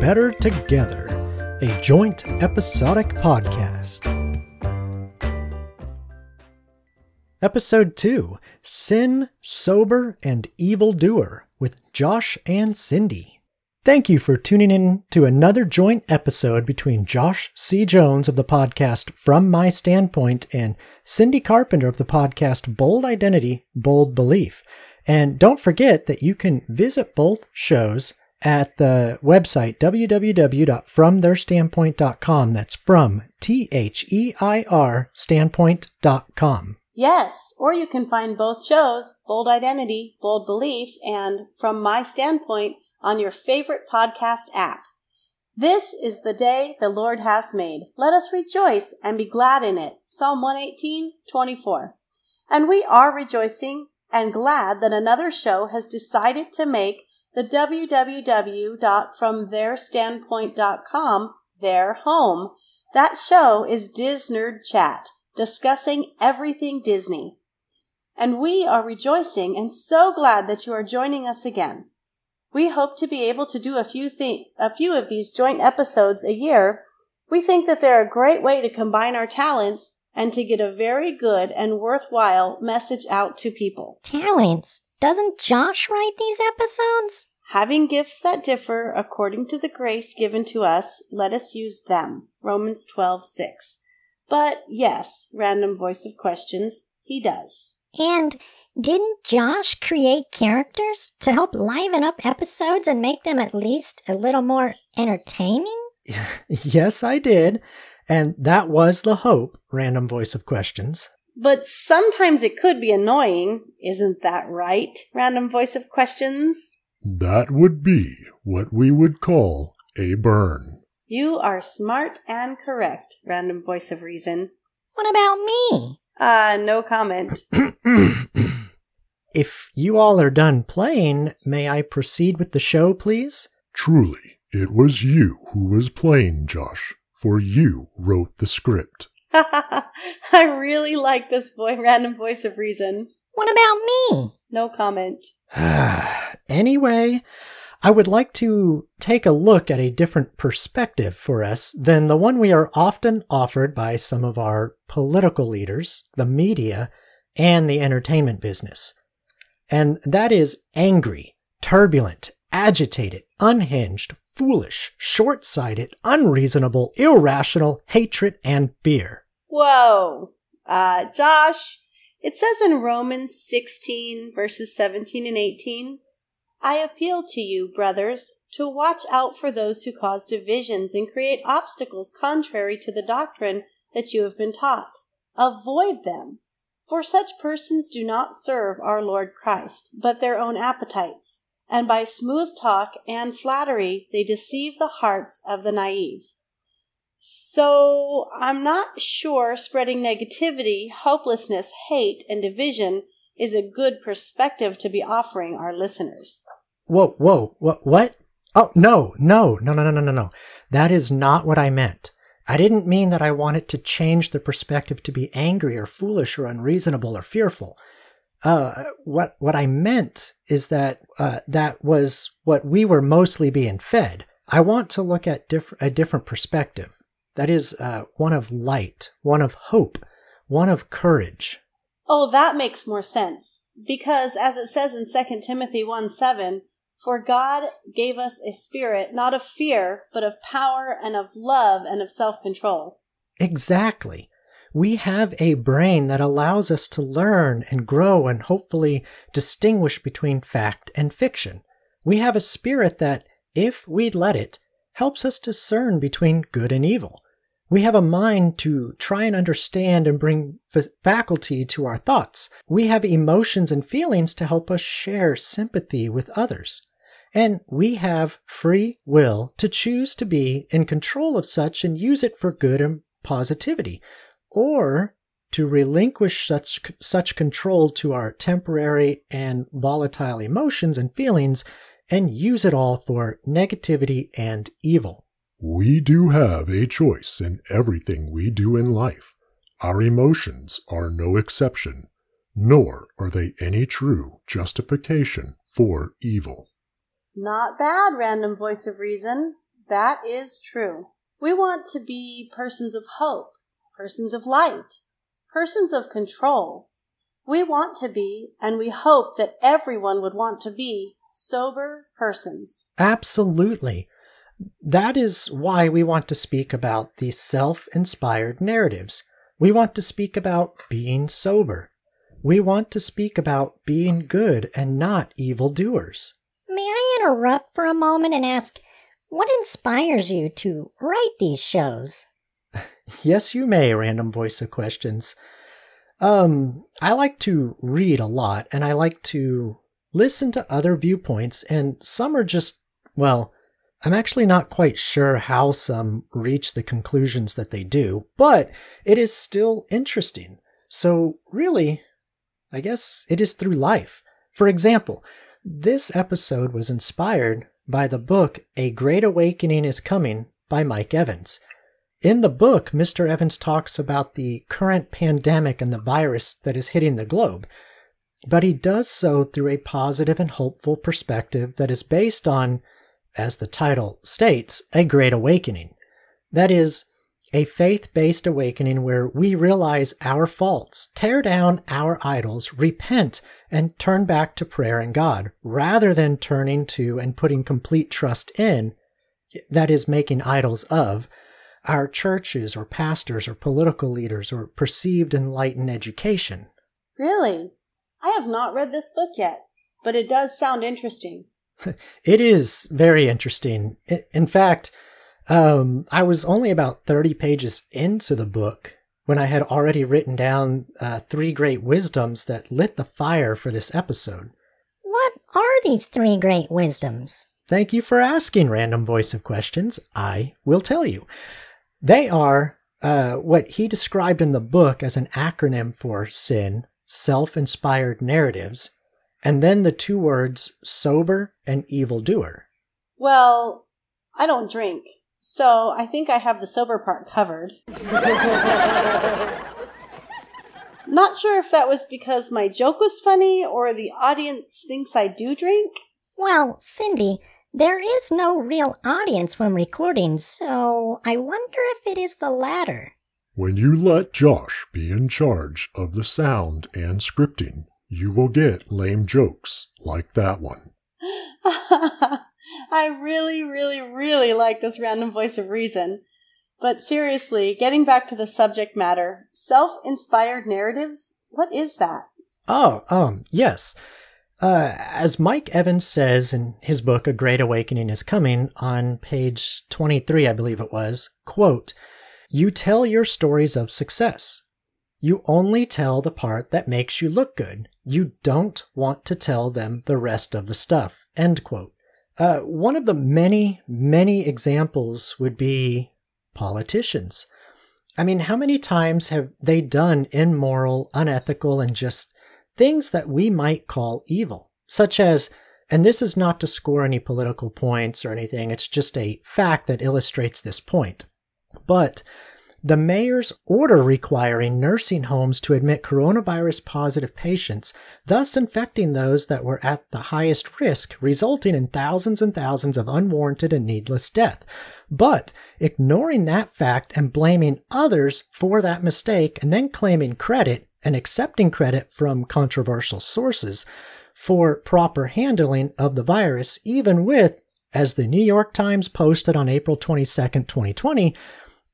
Better Together, a joint episodic podcast. Episode 2 Sin, Sober, and Evil Doer with Josh and Cindy. Thank you for tuning in to another joint episode between Josh C. Jones of the podcast From My Standpoint and Cindy Carpenter of the podcast Bold Identity, Bold Belief. And don't forget that you can visit both shows at the website www.fromtheirstandpoint.com. That's from T H E I R standpoint.com. Yes, or you can find both shows, Bold Identity, Bold Belief, and From My Standpoint, on your favorite podcast app. This is the day the Lord has made. Let us rejoice and be glad in it. Psalm 118, 24. And we are rejoicing and glad that another show has decided to make the www.fromtheirstandpoint.com their home. That show is Disnerd Chat, discussing everything Disney. And we are rejoicing and so glad that you are joining us again. We hope to be able to do a few th- a few of these joint episodes a year. We think that they're a great way to combine our talents and to get a very good and worthwhile message out to people. Talents? Doesn't Josh write these episodes? Having gifts that differ according to the grace given to us, let us use them. Romans 12:6. But yes, random voice of questions, he does. And didn't Josh create characters to help liven up episodes and make them at least a little more entertaining? yes, I did. And that was the hope, random voice of questions. But sometimes it could be annoying, isn't that right? Random voice of questions. That would be what we would call a burn. You are smart and correct, random voice of reason. What about me? Uh, no comment. if you all are done playing, may I proceed with the show, please? Truly, it was you who was playing, Josh, for you wrote the script. I really like this boy, random voice of reason. What about me? No comment. anyway, I would like to take a look at a different perspective for us than the one we are often offered by some of our political leaders, the media, and the entertainment business. And that is angry, turbulent, agitated, unhinged, foolish, short sighted, unreasonable, irrational hatred and fear. Whoa. Uh, Josh, it says in Romans 16, verses 17 and 18, I appeal to you, brothers, to watch out for those who cause divisions and create obstacles contrary to the doctrine that you have been taught. Avoid them, for such persons do not serve our Lord Christ, but their own appetites, and by smooth talk and flattery they deceive the hearts of the naive. So I'm not sure spreading negativity, hopelessness, hate, and division is a good perspective to be offering our listeners. Whoa, whoa, what? what? Oh, no, no, no, no, no, no, no. That is not what I meant. I didn't mean that I wanted to change the perspective to be angry or foolish or unreasonable or fearful. Uh, what what I meant is that uh, that was what we were mostly being fed. I want to look at diff- a different perspective. That is uh, one of light, one of hope, one of courage. Oh, that makes more sense. Because as it says in 2 Timothy 1 7, for God gave us a spirit not of fear, but of power and of love and of self control. Exactly. We have a brain that allows us to learn and grow and hopefully distinguish between fact and fiction. We have a spirit that, if we'd let it, helps us discern between good and evil. We have a mind to try and understand and bring faculty to our thoughts. We have emotions and feelings to help us share sympathy with others. And we have free will to choose to be in control of such and use it for good and positivity, or to relinquish such, such control to our temporary and volatile emotions and feelings and use it all for negativity and evil. We do have a choice in everything we do in life. Our emotions are no exception, nor are they any true justification for evil. Not bad, random voice of reason. That is true. We want to be persons of hope, persons of light, persons of control. We want to be, and we hope that everyone would want to be, sober persons. Absolutely. That is why we want to speak about the self inspired narratives. We want to speak about being sober. We want to speak about being good and not evil doers. May I interrupt for a moment and ask, what inspires you to write these shows? Yes, you may, random voice of questions. Um, I like to read a lot and I like to listen to other viewpoints, and some are just, well, I'm actually not quite sure how some reach the conclusions that they do, but it is still interesting. So, really, I guess it is through life. For example, this episode was inspired by the book A Great Awakening is Coming by Mike Evans. In the book, Mr. Evans talks about the current pandemic and the virus that is hitting the globe, but he does so through a positive and hopeful perspective that is based on, as the title states, a great awakening. That is, a faith based awakening where we realize our faults, tear down our idols, repent, and turn back to prayer and God, rather than turning to and putting complete trust in, that is, making idols of, our churches or pastors or political leaders or perceived enlightened education. Really? I have not read this book yet, but it does sound interesting. it is very interesting. In fact, um, I was only about 30 pages into the book when I had already written down uh, three great wisdoms that lit the fire for this episode. What are these three great wisdoms? Thank you for asking, Random Voice of Questions. I will tell you. They are uh, what he described in the book as an acronym for SIN, self inspired narratives, and then the two words sober and evildoer. Well, I don't drink, so I think I have the sober part covered. Not sure if that was because my joke was funny or the audience thinks I do drink. Well, Cindy, there is no real audience when recording, so I wonder if it is the latter. When you let Josh be in charge of the sound and scripting, you will get lame jokes like that one. I really, really, really like this random voice of reason. But seriously, getting back to the subject matter, self inspired narratives, what is that? Oh, um, yes. Uh, as Mike Evans says in his book, A Great Awakening is Coming, on page 23, I believe it was, quote, You tell your stories of success. You only tell the part that makes you look good. You don't want to tell them the rest of the stuff. End quote. Uh, one of the many, many examples would be politicians. I mean, how many times have they done immoral, unethical, and just things that we might call evil? Such as, and this is not to score any political points or anything, it's just a fact that illustrates this point. But the mayor's order requiring nursing homes to admit coronavirus positive patients, thus infecting those that were at the highest risk, resulting in thousands and thousands of unwarranted and needless death. But ignoring that fact and blaming others for that mistake and then claiming credit and accepting credit from controversial sources for proper handling of the virus, even with, as the New York Times posted on April 22, 2020,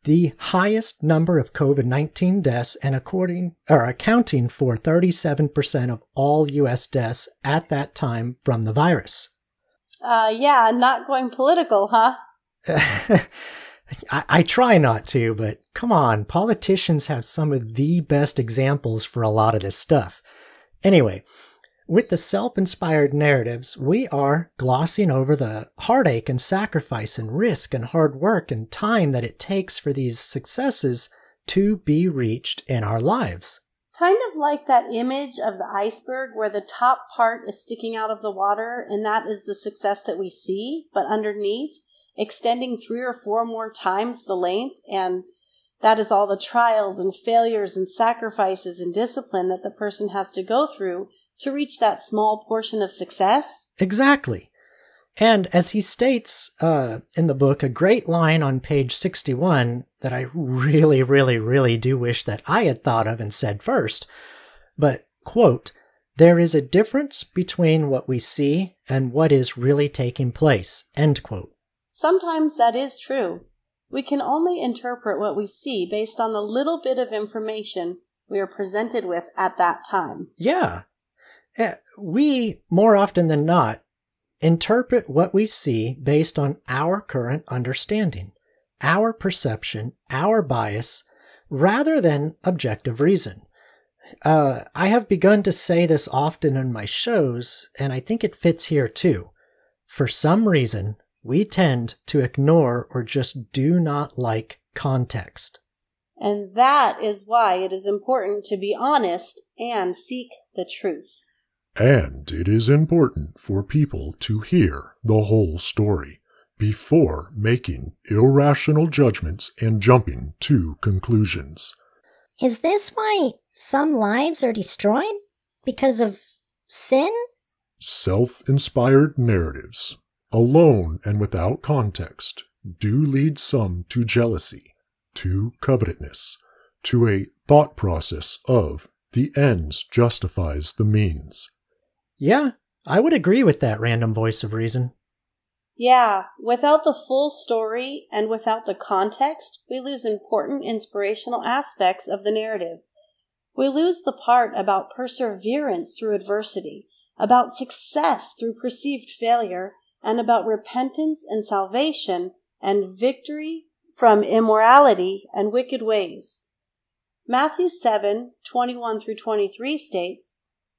the highest number of COVID 19 deaths and according or accounting for 37% of all US deaths at that time from the virus. Uh, yeah, not going political, huh? I, I try not to, but come on, politicians have some of the best examples for a lot of this stuff. Anyway, with the self inspired narratives, we are glossing over the heartache and sacrifice and risk and hard work and time that it takes for these successes to be reached in our lives. Kind of like that image of the iceberg where the top part is sticking out of the water, and that is the success that we see, but underneath, extending three or four more times the length, and that is all the trials and failures and sacrifices and discipline that the person has to go through to reach that small portion of success? Exactly. And as he states uh, in the book, a great line on page 61 that I really, really, really do wish that I had thought of and said first. But, quote, there is a difference between what we see and what is really taking place, end quote. Sometimes that is true. We can only interpret what we see based on the little bit of information we are presented with at that time. Yeah. Eh, we, more often than not, interpret what we see based on our current understanding, our perception, our bias, rather than objective reason. Uh, I have begun to say this often in my shows, and I think it fits here too. For some reason, we tend to ignore or just do not like context. And that is why it is important to be honest and seek the truth. And it is important for people to hear the whole story before making irrational judgments and jumping to conclusions. Is this why some lives are destroyed? Because of sin? Self inspired narratives, alone and without context, do lead some to jealousy, to covetousness, to a thought process of the ends justifies the means. Yeah, I would agree with that random voice of reason. Yeah, without the full story and without the context, we lose important inspirational aspects of the narrative. We lose the part about perseverance through adversity, about success through perceived failure, and about repentance and salvation and victory from immorality and wicked ways. Matthew 7 21 through 23 states,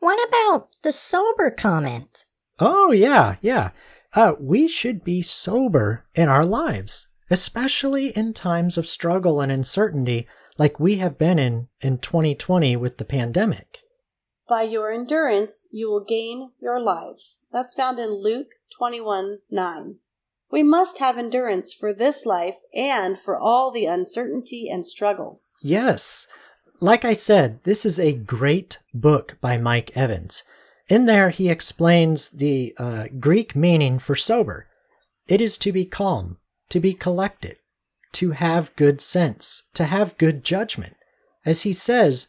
What about the sober comment? Oh, yeah, yeah. Uh, we should be sober in our lives, especially in times of struggle and uncertainty like we have been in in 2020 with the pandemic. By your endurance, you will gain your lives. That's found in Luke 21 9. We must have endurance for this life and for all the uncertainty and struggles. Yes. Like I said, this is a great book by Mike Evans. In there, he explains the uh, Greek meaning for sober. It is to be calm, to be collected, to have good sense, to have good judgment. As he says,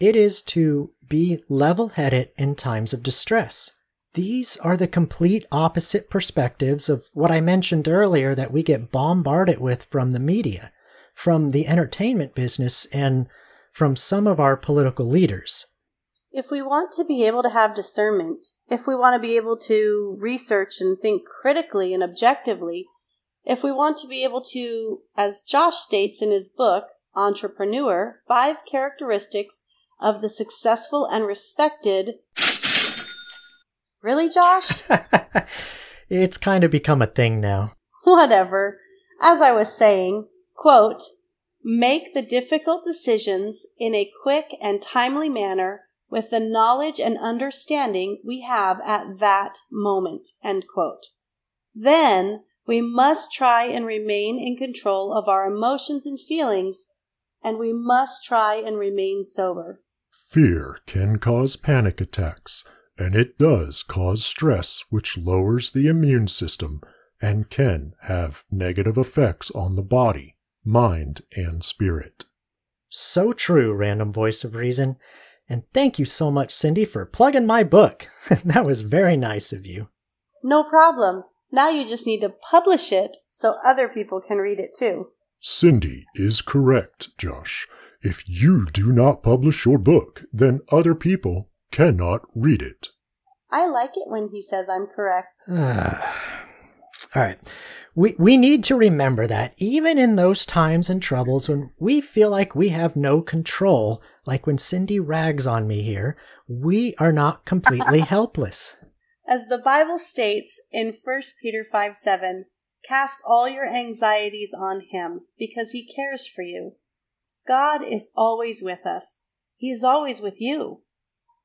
it is to be level headed in times of distress. These are the complete opposite perspectives of what I mentioned earlier that we get bombarded with from the media, from the entertainment business, and from some of our political leaders. If we want to be able to have discernment, if we want to be able to research and think critically and objectively, if we want to be able to, as Josh states in his book, Entrepreneur, five characteristics of the successful and respected. Really, Josh? it's kind of become a thing now. Whatever. As I was saying, quote, make the difficult decisions in a quick and timely manner with the knowledge and understanding we have at that moment, end quote. Then we must try and remain in control of our emotions and feelings, and we must try and remain sober. Fear can cause panic attacks, and it does cause stress, which lowers the immune system and can have negative effects on the body, mind, and spirit. So true, Random Voice of Reason. And thank you so much, Cindy, for plugging my book. that was very nice of you. No problem. Now you just need to publish it so other people can read it too. Cindy is correct, Josh. If you do not publish your book, then other people cannot read it. I like it when he says I'm correct. All right. We, we need to remember that even in those times and troubles when we feel like we have no control, like when Cindy rags on me here, we are not completely helpless. As the Bible states in 1 Peter 5 7, cast all your anxieties on him because he cares for you. God is always with us. He is always with you.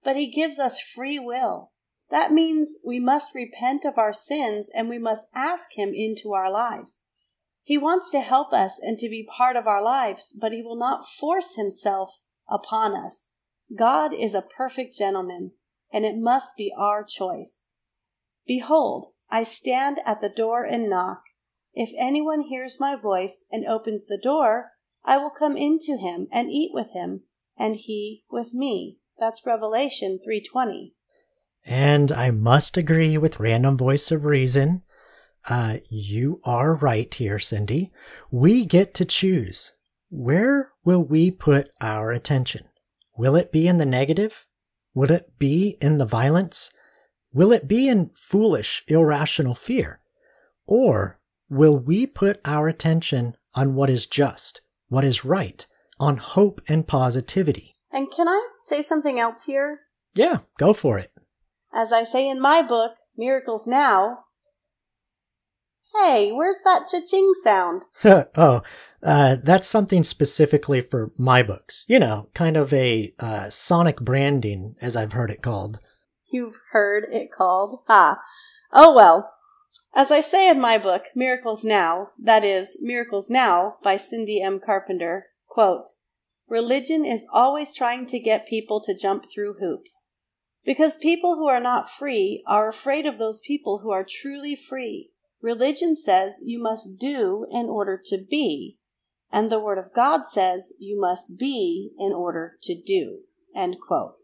But he gives us free will. That means we must repent of our sins and we must ask him into our lives. He wants to help us and to be part of our lives, but he will not force himself upon us. God is a perfect gentleman, and it must be our choice. Behold, I stand at the door and knock. If anyone hears my voice and opens the door, I will come into him and eat with him, and he with me. That's Revelation 3:20. And I must agree with Random Voice of Reason. Uh, you are right here, Cindy. We get to choose. Where will we put our attention? Will it be in the negative? Will it be in the violence? Will it be in foolish, irrational fear? Or will we put our attention on what is just, what is right, on hope and positivity? And can I say something else here? Yeah, go for it. As I say in my book, Miracles Now, hey, where's that cha-ching sound? oh, uh, that's something specifically for my books. You know, kind of a uh, sonic branding, as I've heard it called. You've heard it called? Ah. Oh well. As I say in my book, Miracles Now, that is, Miracles Now by Cindy M. Carpenter, quote, Religion is always trying to get people to jump through hoops. Because people who are not free are afraid of those people who are truly free. Religion says you must do in order to be, and the Word of God says you must be in order to do. End quote.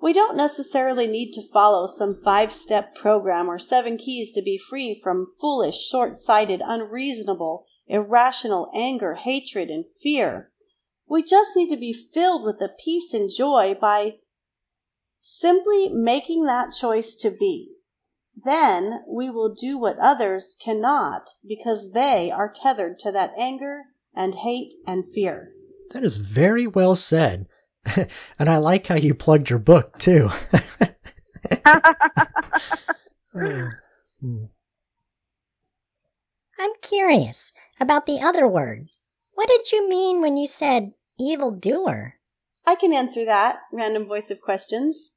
We don't necessarily need to follow some five step program or seven keys to be free from foolish, short sighted, unreasonable, irrational anger, hatred, and fear. We just need to be filled with the peace and joy by simply making that choice to be. Then we will do what others cannot because they are tethered to that anger and hate and fear. That is very well said. and I like how you plugged your book too. I'm curious about the other word. What did you mean when you said evildoer? I can answer that, random voice of questions.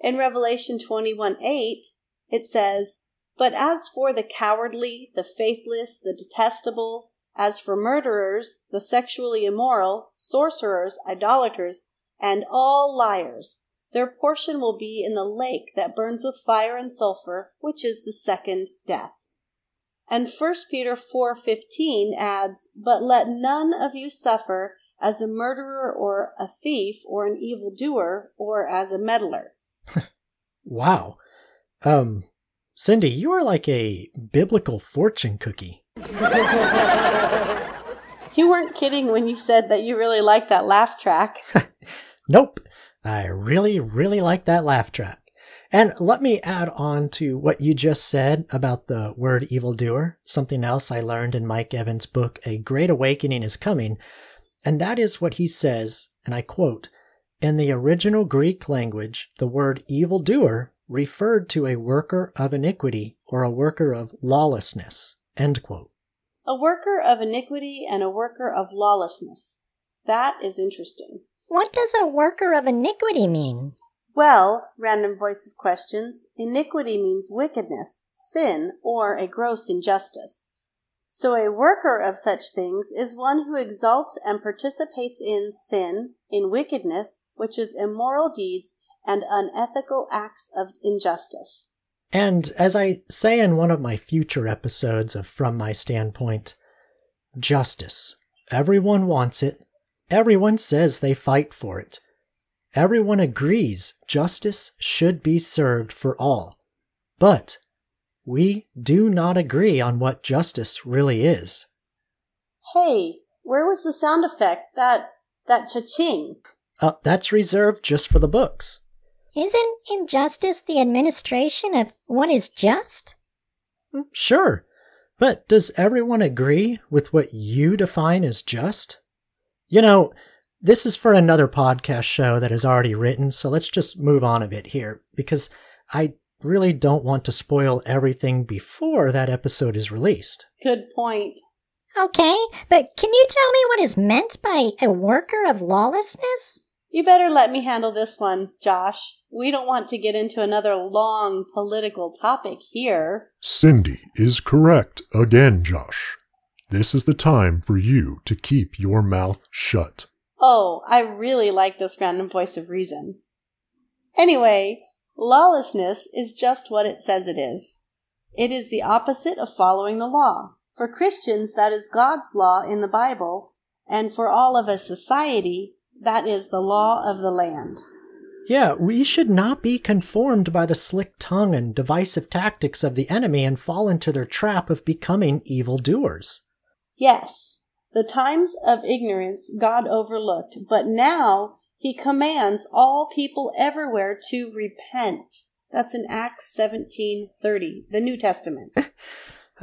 In Revelation 21 8, it says, But as for the cowardly, the faithless, the detestable, as for murderers, the sexually immoral, sorcerers, idolaters, and all liars, their portion will be in the lake that burns with fire and sulfur, which is the second death. And 1 Peter 4:15 adds, "But let none of you suffer as a murderer or a thief or an evildoer or as a meddler." wow. Um Cindy, you are like a biblical fortune cookie. you weren't kidding when you said that you really like that laugh track. nope. I really, really like that laugh track. And let me add on to what you just said about the word evildoer, something else I learned in Mike Evans' book, A Great Awakening is Coming. And that is what he says, and I quote In the original Greek language, the word evildoer referred to a worker of iniquity or a worker of lawlessness. End quote. A worker of iniquity and a worker of lawlessness. That is interesting. What does a worker of iniquity mean? Well, random voice of questions, iniquity means wickedness, sin, or a gross injustice. So a worker of such things is one who exalts and participates in sin, in wickedness, which is immoral deeds and unethical acts of injustice. And as I say in one of my future episodes of From My Standpoint, justice. Everyone wants it. Everyone says they fight for it. Everyone agrees justice should be served for all. But we do not agree on what justice really is. Hey, where was the sound effect? That that cha-ching. Uh, that's reserved just for the books. Isn't injustice the administration of what is just? Mm, sure. But does everyone agree with what you define as just? You know, this is for another podcast show that is already written, so let's just move on a bit here because I really don't want to spoil everything before that episode is released. Good point. Okay, but can you tell me what is meant by a worker of lawlessness? You better let me handle this one, Josh. We don't want to get into another long political topic here. Cindy is correct again, Josh. This is the time for you to keep your mouth shut. Oh, I really like this random voice of reason. Anyway, lawlessness is just what it says it is. It is the opposite of following the law. For Christians, that is God's law in the Bible, and for all of a society, that is the law of the land. Yeah, we should not be conformed by the slick tongue and divisive tactics of the enemy and fall into their trap of becoming evildoers. Yes, the times of ignorance God overlooked, but now he commands all people everywhere to repent. That's in Acts 17:30, the New Testament.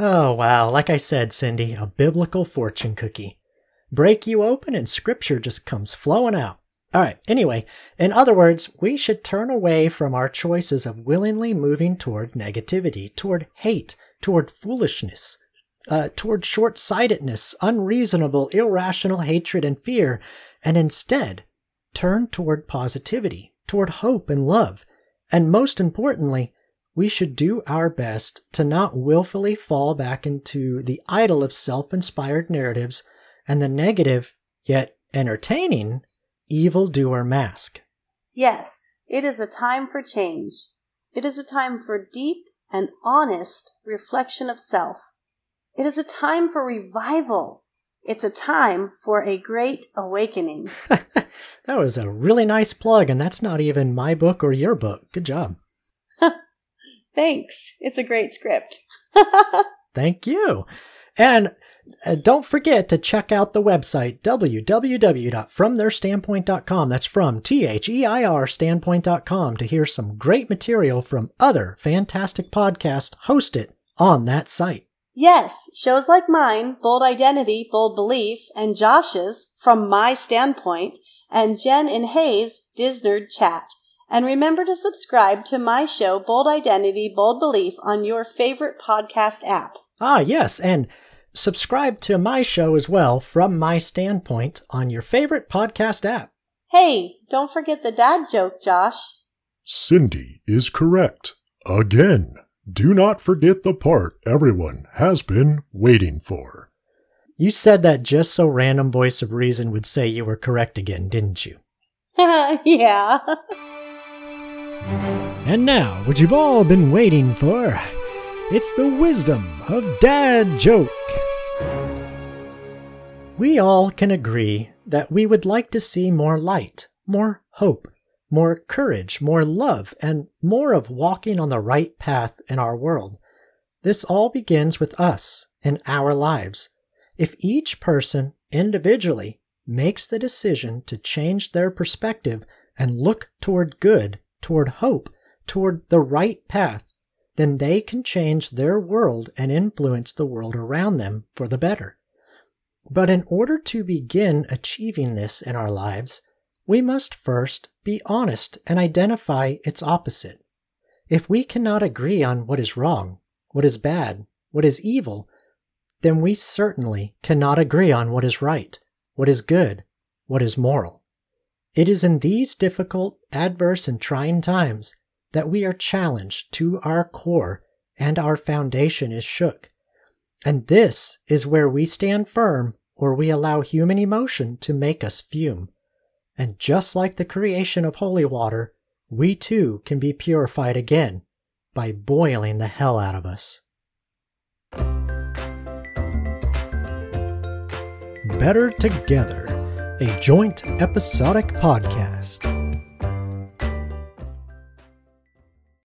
Oh, wow. Like I said, Cindy, a biblical fortune cookie. Break you open and scripture just comes flowing out. All right, anyway, in other words, we should turn away from our choices of willingly moving toward negativity, toward hate, toward foolishness, uh, toward short sightedness, unreasonable, irrational hatred, and fear, and instead turn toward positivity, toward hope and love, and most importantly, we should do our best to not willfully fall back into the idol of self inspired narratives and the negative, yet entertaining, evildoer mask. Yes, it is a time for change. It is a time for deep and honest reflection of self. It is a time for revival. It's a time for a great awakening. that was a really nice plug, and that's not even my book or your book. Good job. Thanks. It's a great script. Thank you. And uh, don't forget to check out the website www.fromtheirstandpoint.com. That's from T H E I R standpoint.com to hear some great material from other fantastic podcasts hosted on that site. Yes, shows like mine, Bold Identity, Bold Belief, and Josh's, From My Standpoint, and Jen and Hayes, Disnerd Chat. And remember to subscribe to my show, Bold Identity, Bold Belief, on your favorite podcast app. Ah, yes, and subscribe to my show as well, From My Standpoint, on your favorite podcast app. Hey, don't forget the dad joke, Josh. Cindy is correct again. Do not forget the part everyone has been waiting for. You said that just so Random Voice of Reason would say you were correct again, didn't you? yeah. And now, what you've all been waiting for it's the wisdom of Dad Joke. We all can agree that we would like to see more light, more hope, more courage, more love, and more of walking on the right path in our world. This all begins with us in our lives. If each person individually makes the decision to change their perspective and look toward good, toward hope, toward the right path, then they can change their world and influence the world around them for the better. But in order to begin achieving this in our lives, we must first be honest and identify its opposite. If we cannot agree on what is wrong, what is bad, what is evil, then we certainly cannot agree on what is right, what is good, what is moral. It is in these difficult, adverse, and trying times that we are challenged to our core and our foundation is shook. And this is where we stand firm or we allow human emotion to make us fume. And just like the creation of holy water, we too can be purified again by boiling the hell out of us. Better Together, a joint episodic podcast.